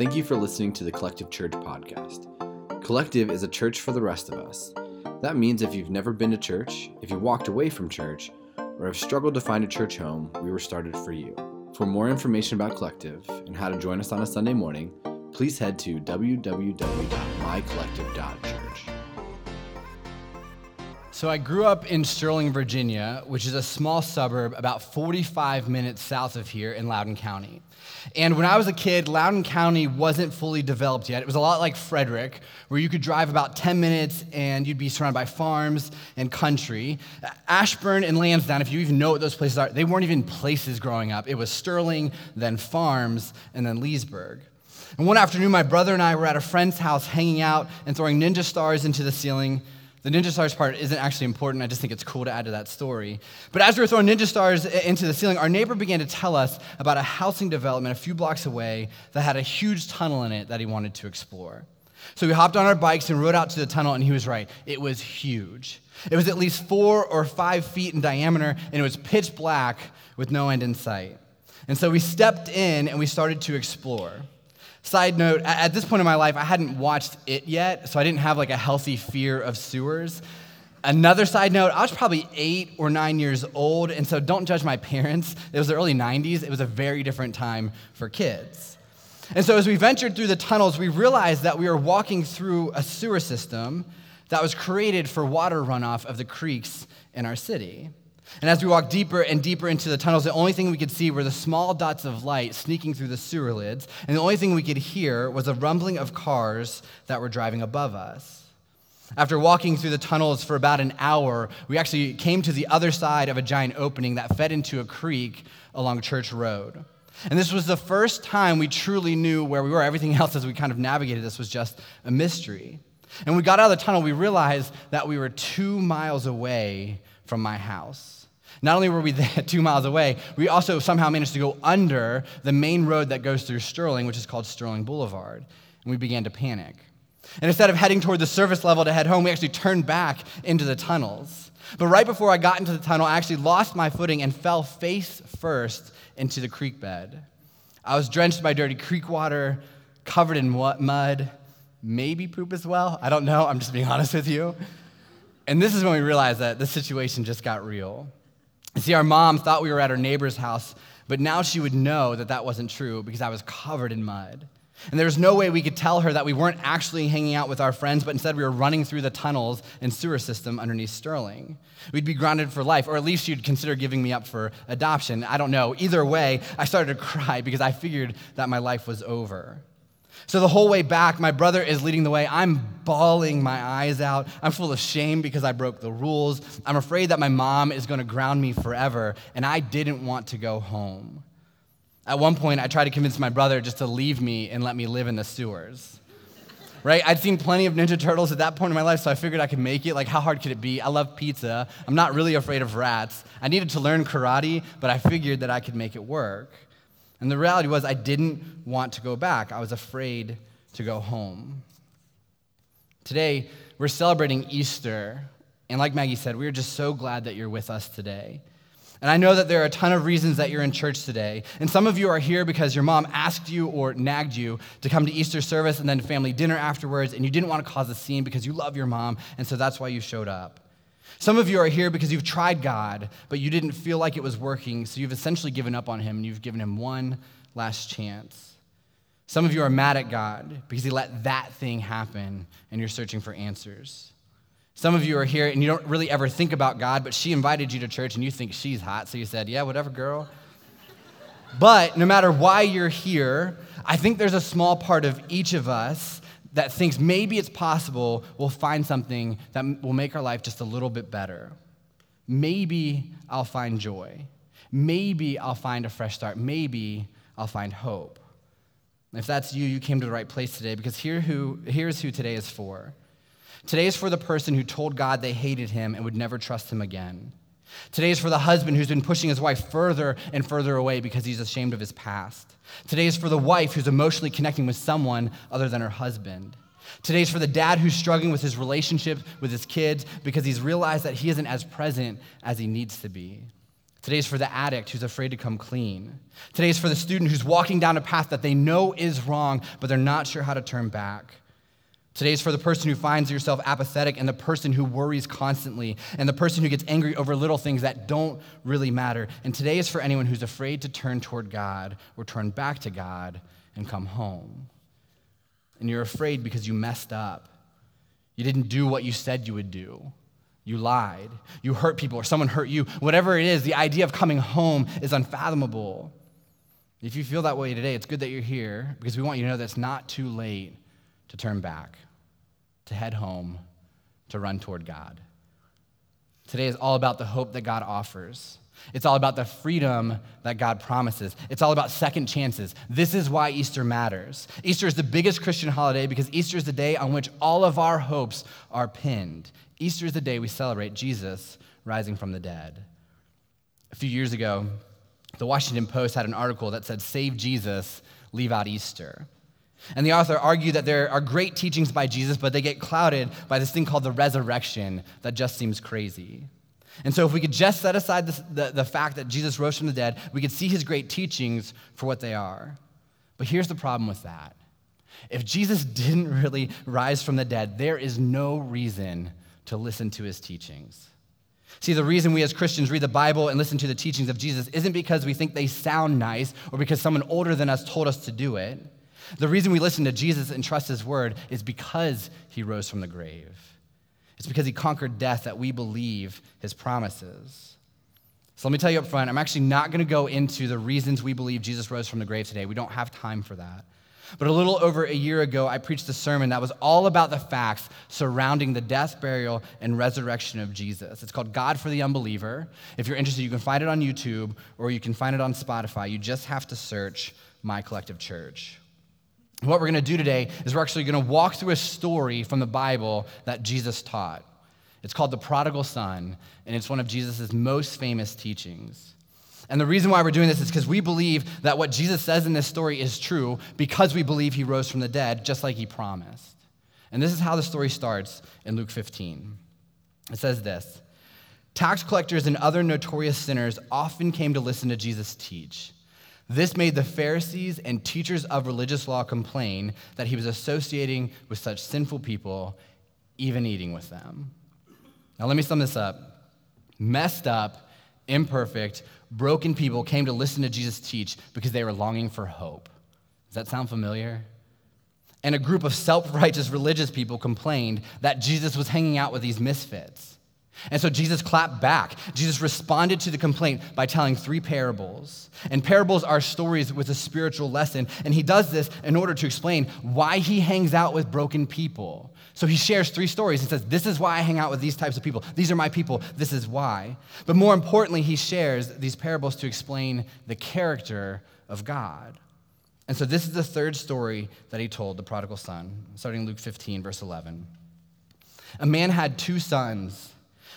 Thank you for listening to the Collective Church podcast. Collective is a church for the rest of us. That means if you've never been to church, if you walked away from church, or have struggled to find a church home, we were started for you. For more information about Collective and how to join us on a Sunday morning, please head to www.mycollective.church. So I grew up in Sterling, Virginia, which is a small suburb about 45 minutes south of here in Loudoun County. And when I was a kid, Loudoun County wasn't fully developed yet. It was a lot like Frederick, where you could drive about 10 minutes and you'd be surrounded by farms and country. Ashburn and Lansdowne, if you even know what those places are, they weren't even places growing up. It was Sterling, then farms, and then Leesburg. And one afternoon, my brother and I were at a friend's house hanging out and throwing ninja stars into the ceiling the Ninja Stars part isn't actually important. I just think it's cool to add to that story. But as we were throwing Ninja Stars into the ceiling, our neighbor began to tell us about a housing development a few blocks away that had a huge tunnel in it that he wanted to explore. So we hopped on our bikes and rode out to the tunnel, and he was right. It was huge. It was at least four or five feet in diameter, and it was pitch black with no end in sight. And so we stepped in and we started to explore. Side note, at this point in my life, I hadn't watched it yet, so I didn't have like a healthy fear of sewers. Another side note, I was probably eight or nine years old, and so don't judge my parents. It was the early 90s, it was a very different time for kids. And so as we ventured through the tunnels, we realized that we were walking through a sewer system that was created for water runoff of the creeks in our city. And as we walked deeper and deeper into the tunnels, the only thing we could see were the small dots of light sneaking through the sewer lids. And the only thing we could hear was a rumbling of cars that were driving above us. After walking through the tunnels for about an hour, we actually came to the other side of a giant opening that fed into a creek along Church Road. And this was the first time we truly knew where we were. Everything else, as we kind of navigated this, was just a mystery. And we got out of the tunnel, we realized that we were two miles away from my house. Not only were we two miles away, we also somehow managed to go under the main road that goes through Sterling, which is called Sterling Boulevard. And we began to panic. And instead of heading toward the surface level to head home, we actually turned back into the tunnels. But right before I got into the tunnel, I actually lost my footing and fell face first into the creek bed. I was drenched by dirty creek water, covered in mud, maybe poop as well. I don't know. I'm just being honest with you. And this is when we realized that the situation just got real. See, our mom thought we were at our neighbor's house, but now she would know that that wasn't true because I was covered in mud. And there was no way we could tell her that we weren't actually hanging out with our friends, but instead we were running through the tunnels and sewer system underneath Sterling. We'd be grounded for life, or at least she'd consider giving me up for adoption. I don't know. Either way, I started to cry because I figured that my life was over. So the whole way back, my brother is leading the way. I'm bawling my eyes out. I'm full of shame because I broke the rules. I'm afraid that my mom is going to ground me forever, and I didn't want to go home. At one point, I tried to convince my brother just to leave me and let me live in the sewers. Right? I'd seen plenty of Ninja Turtles at that point in my life, so I figured I could make it. Like, how hard could it be? I love pizza. I'm not really afraid of rats. I needed to learn karate, but I figured that I could make it work. And the reality was, I didn't want to go back. I was afraid to go home. Today, we're celebrating Easter. And like Maggie said, we are just so glad that you're with us today. And I know that there are a ton of reasons that you're in church today. And some of you are here because your mom asked you or nagged you to come to Easter service and then family dinner afterwards, and you didn't want to cause a scene because you love your mom, and so that's why you showed up. Some of you are here because you've tried God, but you didn't feel like it was working, so you've essentially given up on Him and you've given Him one last chance. Some of you are mad at God because He let that thing happen and you're searching for answers. Some of you are here and you don't really ever think about God, but she invited you to church and you think she's hot, so you said, Yeah, whatever, girl. But no matter why you're here, I think there's a small part of each of us that thinks maybe it's possible we'll find something that will make our life just a little bit better. Maybe I'll find joy. Maybe I'll find a fresh start. Maybe I'll find hope. If that's you, you came to the right place today because here who, here's who today is for. Today is for the person who told God they hated him and would never trust him again. Today is for the husband who's been pushing his wife further and further away because he's ashamed of his past. Today is for the wife who's emotionally connecting with someone other than her husband. Today is for the dad who's struggling with his relationship with his kids because he's realized that he isn't as present as he needs to be. Today's for the addict who's afraid to come clean. Today's for the student who's walking down a path that they know is wrong, but they're not sure how to turn back. Today's for the person who finds yourself apathetic and the person who worries constantly and the person who gets angry over little things that don't really matter. And today is for anyone who's afraid to turn toward God or turn back to God and come home. And you're afraid because you messed up. You didn't do what you said you would do. You lied. You hurt people or someone hurt you. Whatever it is, the idea of coming home is unfathomable. If you feel that way today, it's good that you're here because we want you to know that it's not too late to turn back, to head home, to run toward God. Today is all about the hope that God offers. It's all about the freedom that God promises. It's all about second chances. This is why Easter matters. Easter is the biggest Christian holiday because Easter is the day on which all of our hopes are pinned. Easter is the day we celebrate Jesus rising from the dead. A few years ago, the Washington Post had an article that said, Save Jesus, leave out Easter. And the author argued that there are great teachings by Jesus, but they get clouded by this thing called the resurrection that just seems crazy. And so, if we could just set aside the, the, the, fact that Jesus rose from the dead, we could see his great teachings for what they are. But here's the problem with that if Jesus didn't really rise from the dead, there is no reason to listen to his teachings. See, the reason we as Christians read the Bible and listen to the teachings of Jesus isn't because we think they sound nice or because someone older than us told us to do it. The reason we listen to Jesus and trust his word is because he rose from the grave. It's because he conquered death that we believe his promises. So let me tell you up front, I'm actually not going to go into the reasons we believe Jesus rose from the grave today. We don't have time for that. But a little over a year ago, I preached a sermon that was all about the facts surrounding the death, burial, and resurrection of Jesus. It's called God for the Unbeliever. If you're interested, you can find it on YouTube or you can find it on Spotify. You just have to search My Collective Church. What we're going to do today is we're actually going to walk through a story from the Bible that Jesus taught. It's called the prodigal son, and it's one of Jesus' most famous teachings. And the reason why we're doing this is because we believe that what Jesus says in this story is true because we believe he rose from the dead, just like he promised. And this is how the story starts in Luke 15. It says this Tax collectors and other notorious sinners often came to listen to Jesus teach. This made the Pharisees and teachers of religious law complain that he was associating with such sinful people, even eating with them. Now, let me sum this up. Messed up, imperfect, broken people came to listen to Jesus teach because they were longing for hope. Does that sound familiar? And a group of self righteous religious people complained that Jesus was hanging out with these misfits. And so Jesus clapped back. Jesus responded to the complaint by telling three parables. And parables are stories with a spiritual lesson. And he does this in order to explain why he hangs out with broken people. So he shares three stories and says, This is why I hang out with these types of people. These are my people. This is why. But more importantly, he shares these parables to explain the character of God. And so this is the third story that he told, the prodigal son, starting Luke 15, verse 11. A man had two sons.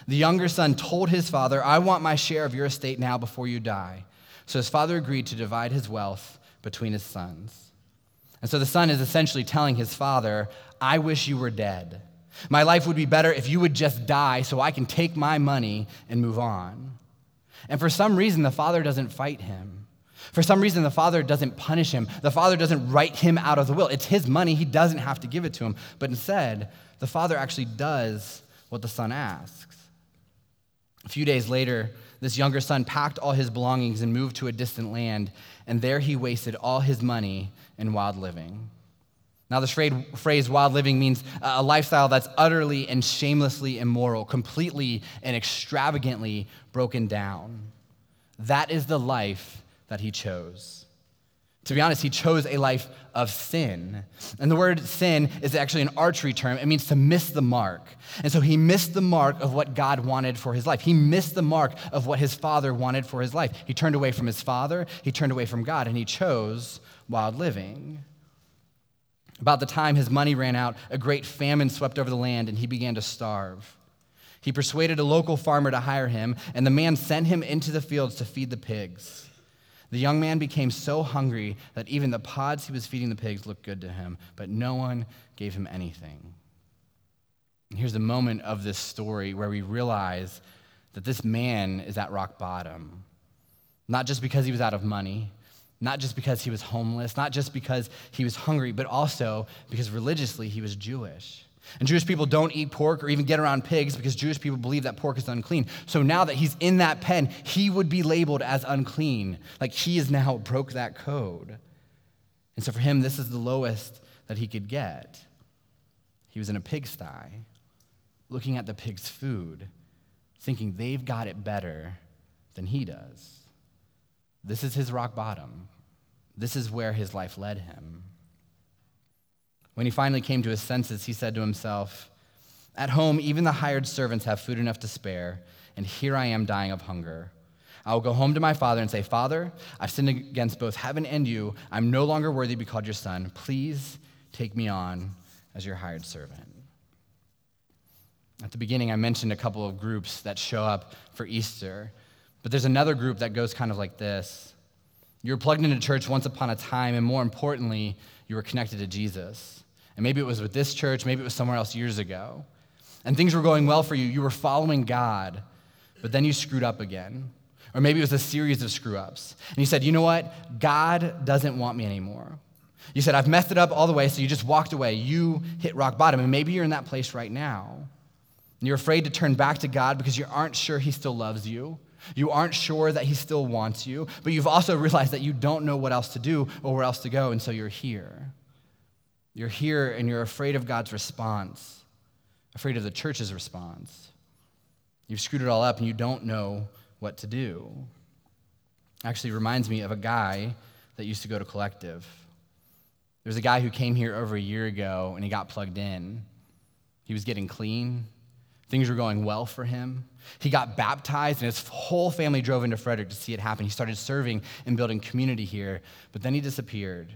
The younger son told his father, I want my share of your estate now before you die. So his father agreed to divide his wealth between his sons. And so the son is essentially telling his father, I wish you were dead. My life would be better if you would just die so I can take my money and move on. And for some reason, the father doesn't fight him. For some reason, the father doesn't punish him. The father doesn't write him out of the will. It's his money. He doesn't have to give it to him. But instead, the father actually does what the son asks. A few days later, this younger son packed all his belongings and moved to a distant land, and there he wasted all his money in wild living. Now, this phrase wild living means a lifestyle that's utterly and shamelessly immoral, completely and extravagantly broken down. That is the life that he chose. To be honest, he chose a life of sin. And the word sin is actually an archery term. It means to miss the mark. And so he missed the mark of what God wanted for his life. He missed the mark of what his father wanted for his life. He turned away from his father, he turned away from God, and he chose wild living. About the time his money ran out, a great famine swept over the land, and he began to starve. He persuaded a local farmer to hire him, and the man sent him into the fields to feed the pigs. The young man became so hungry that even the pods he was feeding the pigs looked good to him, but no one gave him anything. And here's the moment of this story where we realize that this man is at rock bottom. Not just because he was out of money, not just because he was homeless, not just because he was hungry, but also because religiously he was Jewish. And Jewish people don't eat pork or even get around pigs because Jewish people believe that pork is unclean. So now that he's in that pen, he would be labeled as unclean. Like he has now broke that code. And so for him, this is the lowest that he could get. He was in a pigsty, looking at the pig's food, thinking they've got it better than he does. This is his rock bottom. This is where his life led him. When he finally came to his senses, he said to himself, At home, even the hired servants have food enough to spare, and here I am dying of hunger. I will go home to my father and say, Father, I've sinned against both heaven and you. I'm no longer worthy to be called your son. Please take me on as your hired servant. At the beginning, I mentioned a couple of groups that show up for Easter, but there's another group that goes kind of like this. You were plugged into church once upon a time, and more importantly, you were connected to Jesus. And maybe it was with this church, maybe it was somewhere else years ago. And things were going well for you. You were following God, but then you screwed up again. Or maybe it was a series of screw ups. And you said, you know what? God doesn't want me anymore. You said, I've messed it up all the way, so you just walked away. You hit rock bottom. And maybe you're in that place right now. And you're afraid to turn back to God because you aren't sure He still loves you. You aren't sure that He still wants you, but you've also realized that you don't know what else to do or where else to go, and so you're here. You're here and you're afraid of God's response, afraid of the church's response. You've screwed it all up and you don't know what to do. Actually, reminds me of a guy that used to go to Collective. There's a guy who came here over a year ago and he got plugged in. He was getting clean, things were going well for him. He got baptized, and his whole family drove into Frederick to see it happen. He started serving and building community here, but then he disappeared.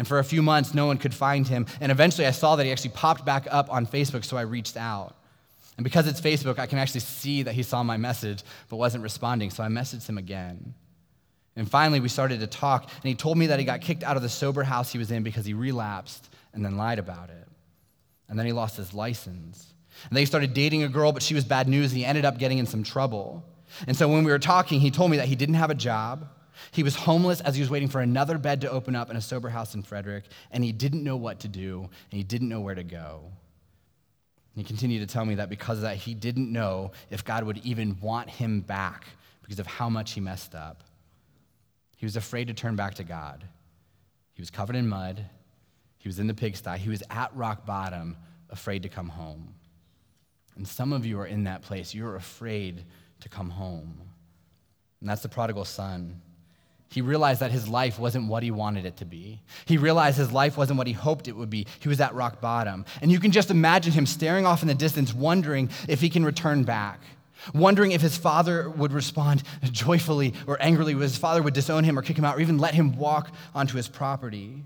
And for a few months, no one could find him. And eventually, I saw that he actually popped back up on Facebook, so I reached out. And because it's Facebook, I can actually see that he saw my message but wasn't responding, so I messaged him again. And finally, we started to talk, and he told me that he got kicked out of the sober house he was in because he relapsed and then lied about it. And then he lost his license. And then he started dating a girl, but she was bad news, and he ended up getting in some trouble. And so when we were talking, he told me that he didn't have a job. He was homeless as he was waiting for another bed to open up in a sober house in Frederick, and he didn't know what to do, and he didn't know where to go. And he continued to tell me that because of that, he didn't know if God would even want him back because of how much he messed up. He was afraid to turn back to God. He was covered in mud. He was in the pigsty. He was at rock bottom, afraid to come home. And some of you are in that place. You're afraid to come home. And that's the prodigal son. He realized that his life wasn't what he wanted it to be. He realized his life wasn't what he hoped it would be. He was at rock bottom. And you can just imagine him staring off in the distance, wondering if he can return back, wondering if his father would respond joyfully or angrily, if his father would disown him or kick him out, or even let him walk onto his property.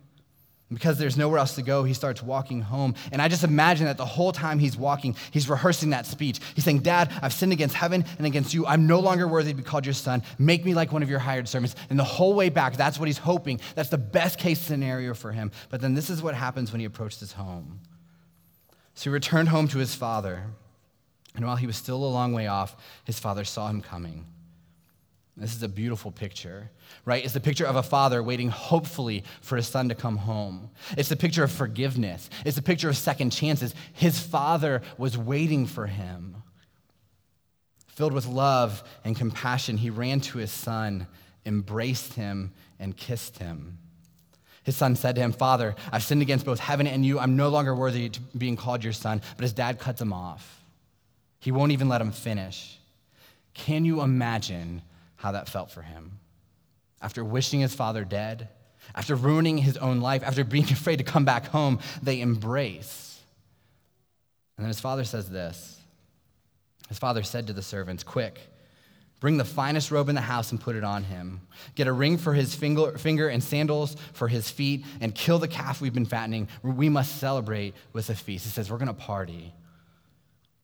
Because there's nowhere else to go, he starts walking home. And I just imagine that the whole time he's walking, he's rehearsing that speech. He's saying, Dad, I've sinned against heaven and against you. I'm no longer worthy to be called your son. Make me like one of your hired servants. And the whole way back, that's what he's hoping. That's the best case scenario for him. But then this is what happens when he approached his home. So he returned home to his father. And while he was still a long way off, his father saw him coming. This is a beautiful picture, right? It's the picture of a father waiting hopefully for his son to come home. It's the picture of forgiveness. It's the picture of second chances. His father was waiting for him. Filled with love and compassion, he ran to his son, embraced him, and kissed him. His son said to him, Father, I've sinned against both heaven and you. I'm no longer worthy to being called your son. But his dad cuts him off. He won't even let him finish. Can you imagine how that felt for him. After wishing his father dead, after ruining his own life, after being afraid to come back home, they embrace. And then his father says this His father said to the servants, Quick, bring the finest robe in the house and put it on him. Get a ring for his finger, and sandals for his feet, and kill the calf we've been fattening. We must celebrate with a feast. He says, We're going to party.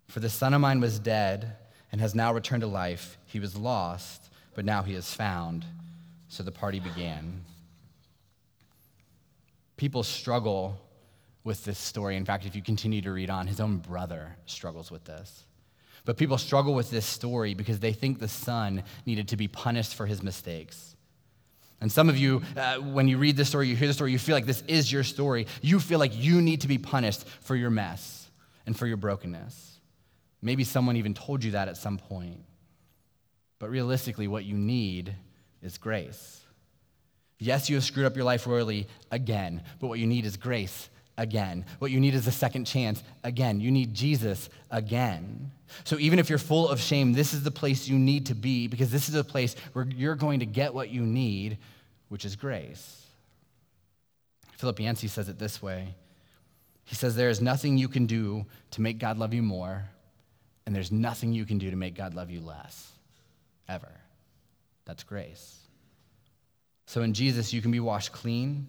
For the son of mine was dead and has now returned to life. He was lost but now he is found. So the party began. People struggle with this story. In fact, if you continue to read on, his own brother struggles with this. But people struggle with this story because they think the son needed to be punished for his mistakes. And some of you, uh, when you read this story, you hear the story, you feel like this is your story. You feel like you need to be punished for your mess and for your brokenness. Maybe someone even told you that at some point. But realistically, what you need is grace. Yes, you have screwed up your life royally again, but what you need is grace again. What you need is a second chance again. You need Jesus again. So even if you're full of shame, this is the place you need to be because this is a place where you're going to get what you need, which is grace. Philip Yancey says it this way He says, There is nothing you can do to make God love you more, and there's nothing you can do to make God love you less, ever. That's grace. So in Jesus, you can be washed clean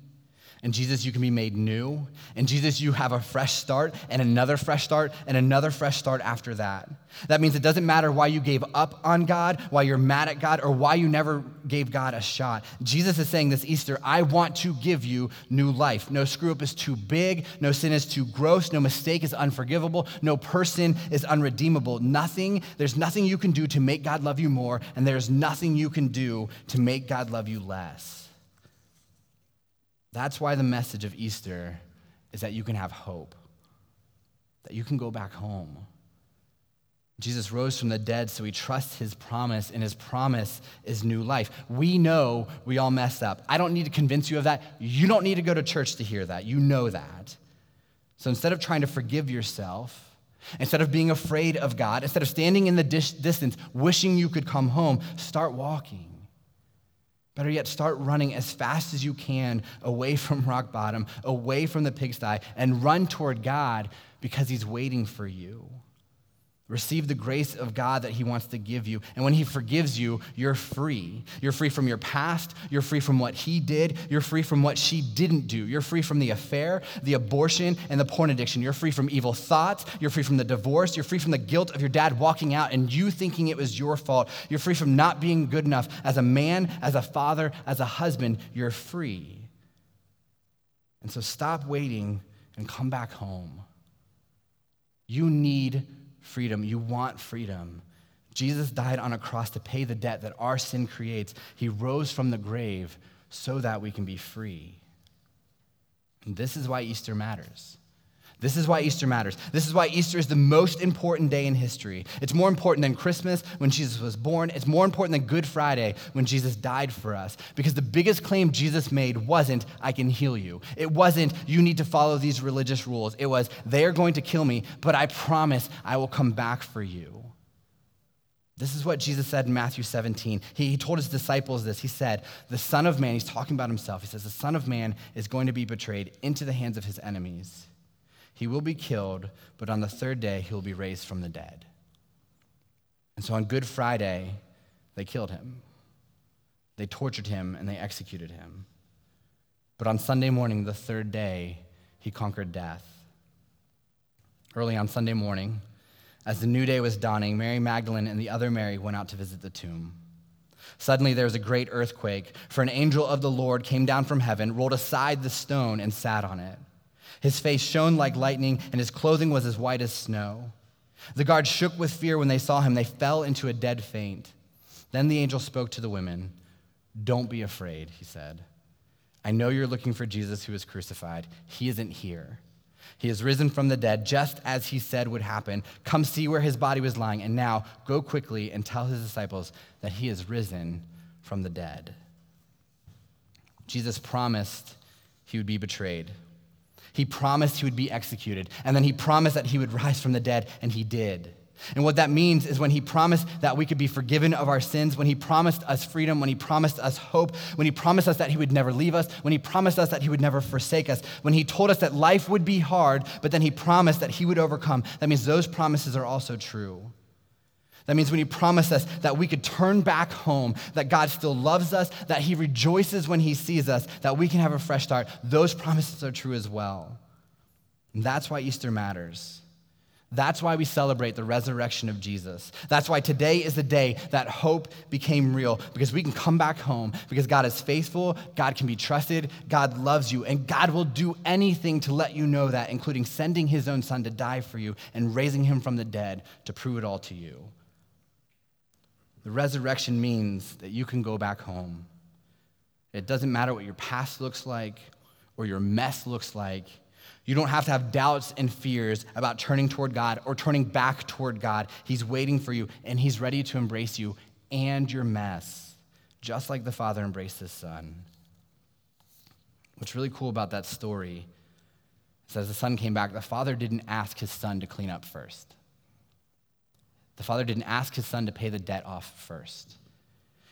in Jesus, you can be made new. And Jesus, you have a fresh start and another fresh start and another fresh start after that. That means it doesn't matter why you gave up on God, why you're mad at God, or why you never gave God a shot. Jesus is saying this Easter, I want to give you new life. No screw up is too big, no sin is too gross, no mistake is unforgivable, no person is unredeemable. Nothing, there's nothing you can do to make God love you more, and there's nothing you can do to make God love you less. That's why the message of Easter is that you can have hope, that you can go back home. Jesus rose from the dead, so we trust his promise, and his promise is new life. We know we all messed up. I don't need to convince you of that. You don't need to go to church to hear that. You know that. So instead of trying to forgive yourself, instead of being afraid of God, instead of standing in the distance wishing you could come home, start walking. Better yet, start running as fast as you can away from rock bottom, away from the pigsty, and run toward God because He's waiting for you. Receive the grace of God that He wants to give you. And when He forgives you, you're free. You're free from your past. You're free from what He did. You're free from what she didn't do. You're free from the affair, the abortion, and the porn addiction. You're free from evil thoughts. You're free from the divorce. You're free from the guilt of your dad walking out and you thinking it was your fault. You're free from not being good enough as a man, as a father, as a husband. You're free. And so stop waiting and come back home. You need freedom. You want freedom. Jesus died on a cross to pay the debt that our sin creates. He rose from the grave so that we can be free. And this is why Easter matters. This is why Easter matters. This is why Easter is the most important day in history. It's more important than Christmas when Jesus was born. It's more important than Good Friday when Jesus died for us. Because the biggest claim Jesus made wasn't, I can heal you. It wasn't, you need to follow these religious rules. It was, they are going to kill me, but I promise I will come back for you. This is what Jesus said in Matthew 17. He, he, told his disciples this. He said, The Son of Man, he's talking about himself. He says, The Son of Man is going to be betrayed into the hands of his enemies. He will be killed, but on the third day, he will be raised from the dead. And so on Good Friday, they killed him. They tortured him and they executed him. But on Sunday morning, the third day, he conquered death. Early on Sunday morning, as the new day was dawning, Mary Magdalene and the other Mary went out to visit the tomb. Suddenly there was a great earthquake, for an angel of the Lord came down from heaven, rolled aside the stone, and sat on it. His face shone like lightning, and his clothing was as white as snow. The guards shook with fear when they saw him. They fell into a dead faint. Then the angel spoke to the women. Don't be afraid, he said. I know you're looking for Jesus who was crucified. He isn't here. He has risen from the dead, just as he said would happen. Come see where his body was lying, and now go quickly and tell his disciples that he is risen from the dead. Jesus promised he would be betrayed. He promised he would be executed, and then he promised that he would rise from the dead, and he did. And what that means is when he promised that we could be forgiven of our sins, when he promised us freedom, when he promised us hope, when he promised us that he would never leave us, when he promised us that he would never forsake us, when he told us that life would be hard, but then he promised that he would overcome, that means those promises are also true. That means when He promised us that we could turn back home, that God still loves us, that He rejoices when He sees us, that we can have a fresh start, those promises are true as well. And that's why Easter matters. That's why we celebrate the resurrection of Jesus. That's why today is the day that hope became real, because we can come back home, because God is faithful, God can be trusted, God loves you, and God will do anything to let you know that, including sending his own son to die for you and raising him from the dead to prove it all to you. The resurrection means that you can go back home. It doesn't matter what your past looks like or your mess looks like. You don't have to have doubts and fears about turning toward God or turning back toward God. He's waiting for you and He's ready to embrace you and your mess, just like the Father embraced His Son. What's really cool about that story is as the Son came back, the Father didn't ask His Son to clean up first. The Father didn't ask His Son to pay the debt off first.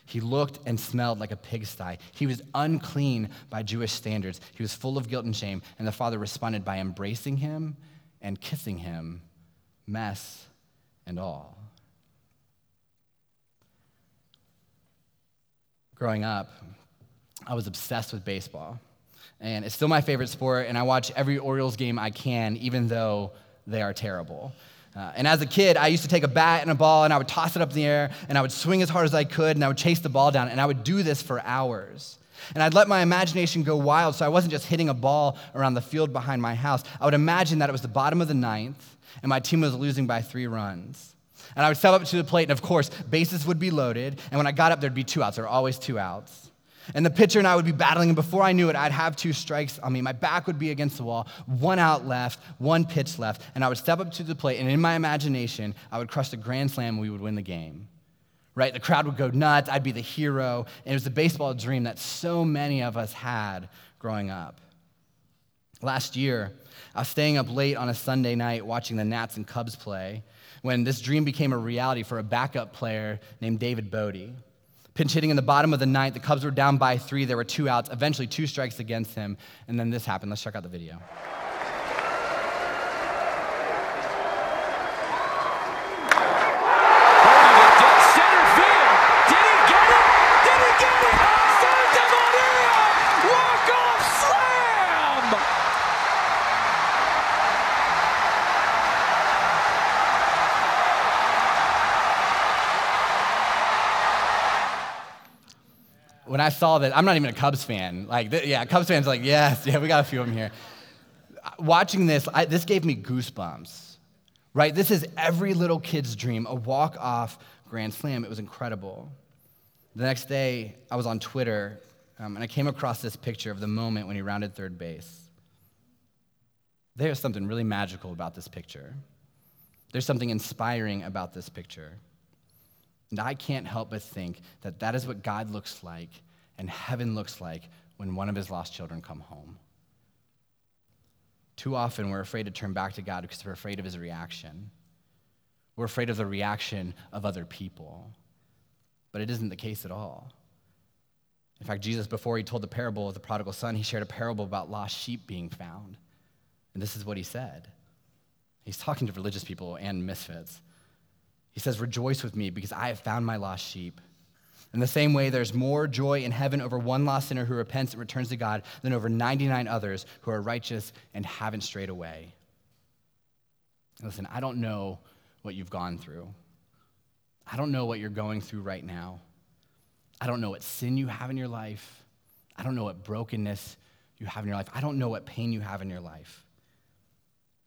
He looked and smelled like a pigsty. He was unclean by Jewish standards. He was full of guilt and shame. And the father responded by embracing him and kissing him, mess and all. Growing up, I was obsessed with baseball. And it's still my favorite sport, and I watch every Orioles game I can, even though they are terrible. Uh, and as a kid, I used to take a bat and a ball and I would toss it up in the air and I would swing as hard as I could and I would chase the ball down and I would do this for hours. And I'd let my imagination go wild so I wasn't just hitting a ball around the field behind my house. I would imagine that it was the bottom of the ninth and my team was losing by three runs. And I would step up to the plate and, of course, bases would be loaded. And when I got up, there'd be two outs. There were always two outs. And the pitcher and I would be battling, and before I knew it, I'd have two strikes on me. My back would be against the wall, one out left, one pitch left, and I would step up to the plate, and in my imagination, I would crush the grand slam, and we would win the game. Right? The crowd would go nuts, I'd be the hero, and it was the baseball dream that so many of us had growing up. Last year, I was staying up late on a Sunday night watching the Nats and Cubs play when this dream became a reality for a backup player named David Bote. Pinch hitting in the bottom of the ninth. The Cubs were down by three. There were two outs, eventually two strikes against him. And then this happened. Let's check out the video. When I saw that, I'm not even a Cubs fan. Like, th- yeah, Cubs fans like, yes, yeah, we got a few of them here. Watching this, I, this gave me goosebumps, right? This is every little kid's dream, a walk-off grand slam. It was incredible. The next day, I was on Twitter, um, and I came across this picture of the moment when he rounded third base. There's something really magical about this picture. There's something inspiring about this picture. And I can't help but think that that is what God looks like and heaven looks like when one of his lost children come home. Too often we're afraid to turn back to God because we're afraid of his reaction. We're afraid of the reaction of other people. But it isn't the case at all. In fact, Jesus, before he told the parable of the prodigal son, he shared a parable about lost sheep being found. And this is what he said. He's talking to religious people and misfits. He says, Rejoice with me because I have found my lost sheep. In the same way, there's more joy in heaven over one lost sinner who repents and returns to God than over 99 others who are righteous and haven't strayed away. Listen, I don't know what you've gone through. I don't know what you're going through right now. I don't know what sin you have in your life. I don't know what brokenness you have in your life. I don't know what pain you have in your life.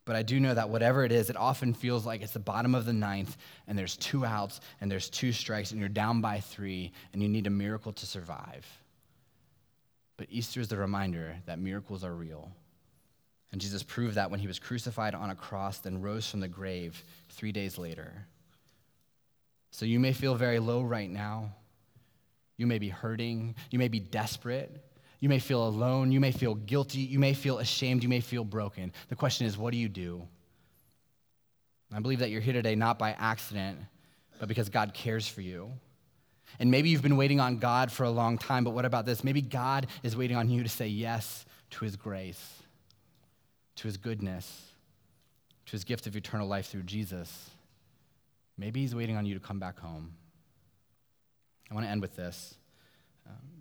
But I do know that whatever it is, it often feels like it's the bottom of the ninth, and there's two outs, and there's two strikes, and you're down by three, and you need a miracle to survive. But Easter is the reminder that miracles are real. And Jesus proved that when he was crucified on a cross, then rose from the grave three days later. So you may feel very low right now. You may be hurting. You may be desperate. You may feel alone. You may feel guilty. You may feel ashamed. You may feel broken. The question is, what do you do? I believe that you're here today not by accident, but because God cares for you. And maybe you've been waiting on God for a long time, but what about this? Maybe God is waiting on you to say yes to his grace, to his goodness, to his gift of eternal life through Jesus. Maybe he's waiting on you to come back home. I want to end with this.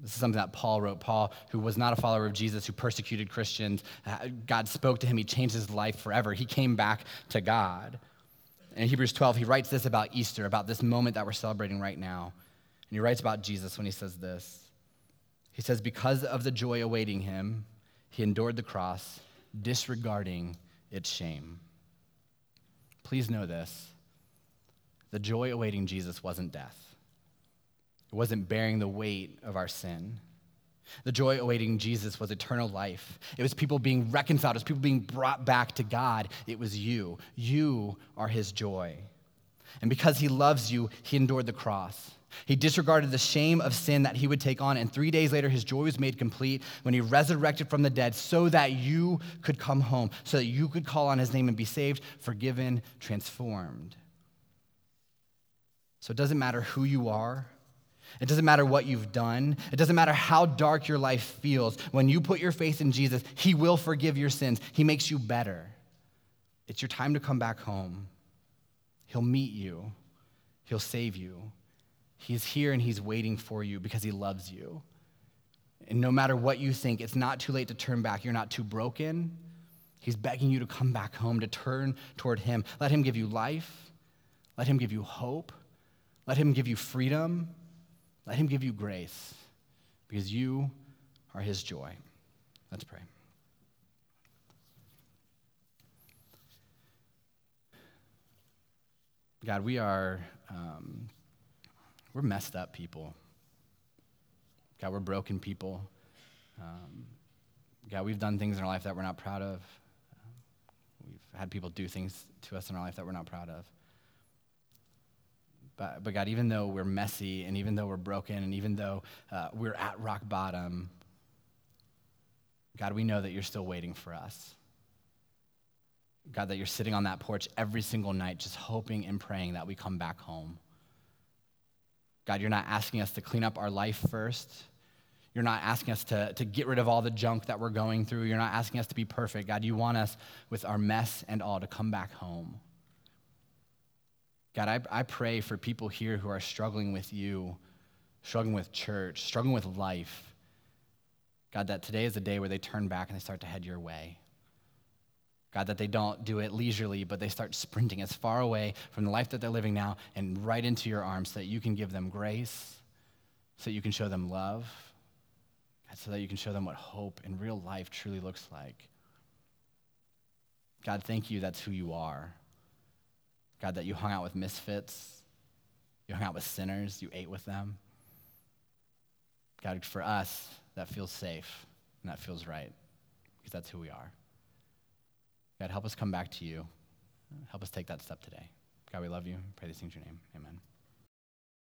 This is something that Paul wrote. Paul, who was not a follower of Jesus, who persecuted Christians, uh, God spoke to him. He changed his life forever. He came back to God. In Hebrews 12, he writes this about Easter, about this moment that we're celebrating right now. And he writes about Jesus when he says this. He says, Because of the joy awaiting him, he endured the cross, disregarding its shame. Please know this the joy awaiting Jesus wasn't death, it wasn't bearing the weight of our sin. The joy awaiting Jesus was eternal life. It was people being reconciled, it was people being brought back to God. It was you. You are his joy. And because he loves you, he endured the cross. He disregarded the shame of sin that he would take on, and three days later, his joy was made complete when he resurrected from the dead so that you could come home, so that you could call on his name and be saved, forgiven, transformed. So it doesn't matter who you are. It doesn't matter what you've done. It doesn't matter how dark your life feels. When you put your faith in Jesus, He will forgive your sins. He makes you better. It's your time to come back home. He'll meet you, He'll save you. He's here and He's waiting for you because He loves you. And no matter what you think, it's not too late to turn back. You're not too broken. He's begging you to come back home, to turn toward Him. Let Him give you life. Let Him give you hope. Let Him give you freedom. Let Him give you grace because you are His joy. Let's pray. God, we are, um, we're messed up people. God, we're broken people. Um, God, we've done things in our life that we're not proud of. We've had people do things to us in our life that we're not proud of. But, but God, even though we're messy and even though we're broken and even though uh, we're at rock bottom, God, we know that you're still waiting for us. God, that you're sitting on that porch every single night just hoping and praying that we come back home. God, you're not asking us to clean up our life first. You're not asking us to, to get rid of all the junk that we're going through. You're not asking us to be perfect. God, you want us with our mess and all to come back home. God, I, I pray for people here who are struggling with you, struggling with church, struggling with life. God, that today is a day where they turn back and they start to head your way. God, that they don't do it leisurely, but they start sprinting as far away from the life that they're living now and right into your arms so that you can give them grace, so that you can show them love, so that you can show them what hope in real life truly looks like. God, thank you that's who you are. God, that you hung out with misfits, you hung out with sinners, you ate with them. God, for us, that feels safe and that feels right because that's who we are. God, help us come back to you. Help us take that step today. God, we love you. Pray these things in your name. Amen.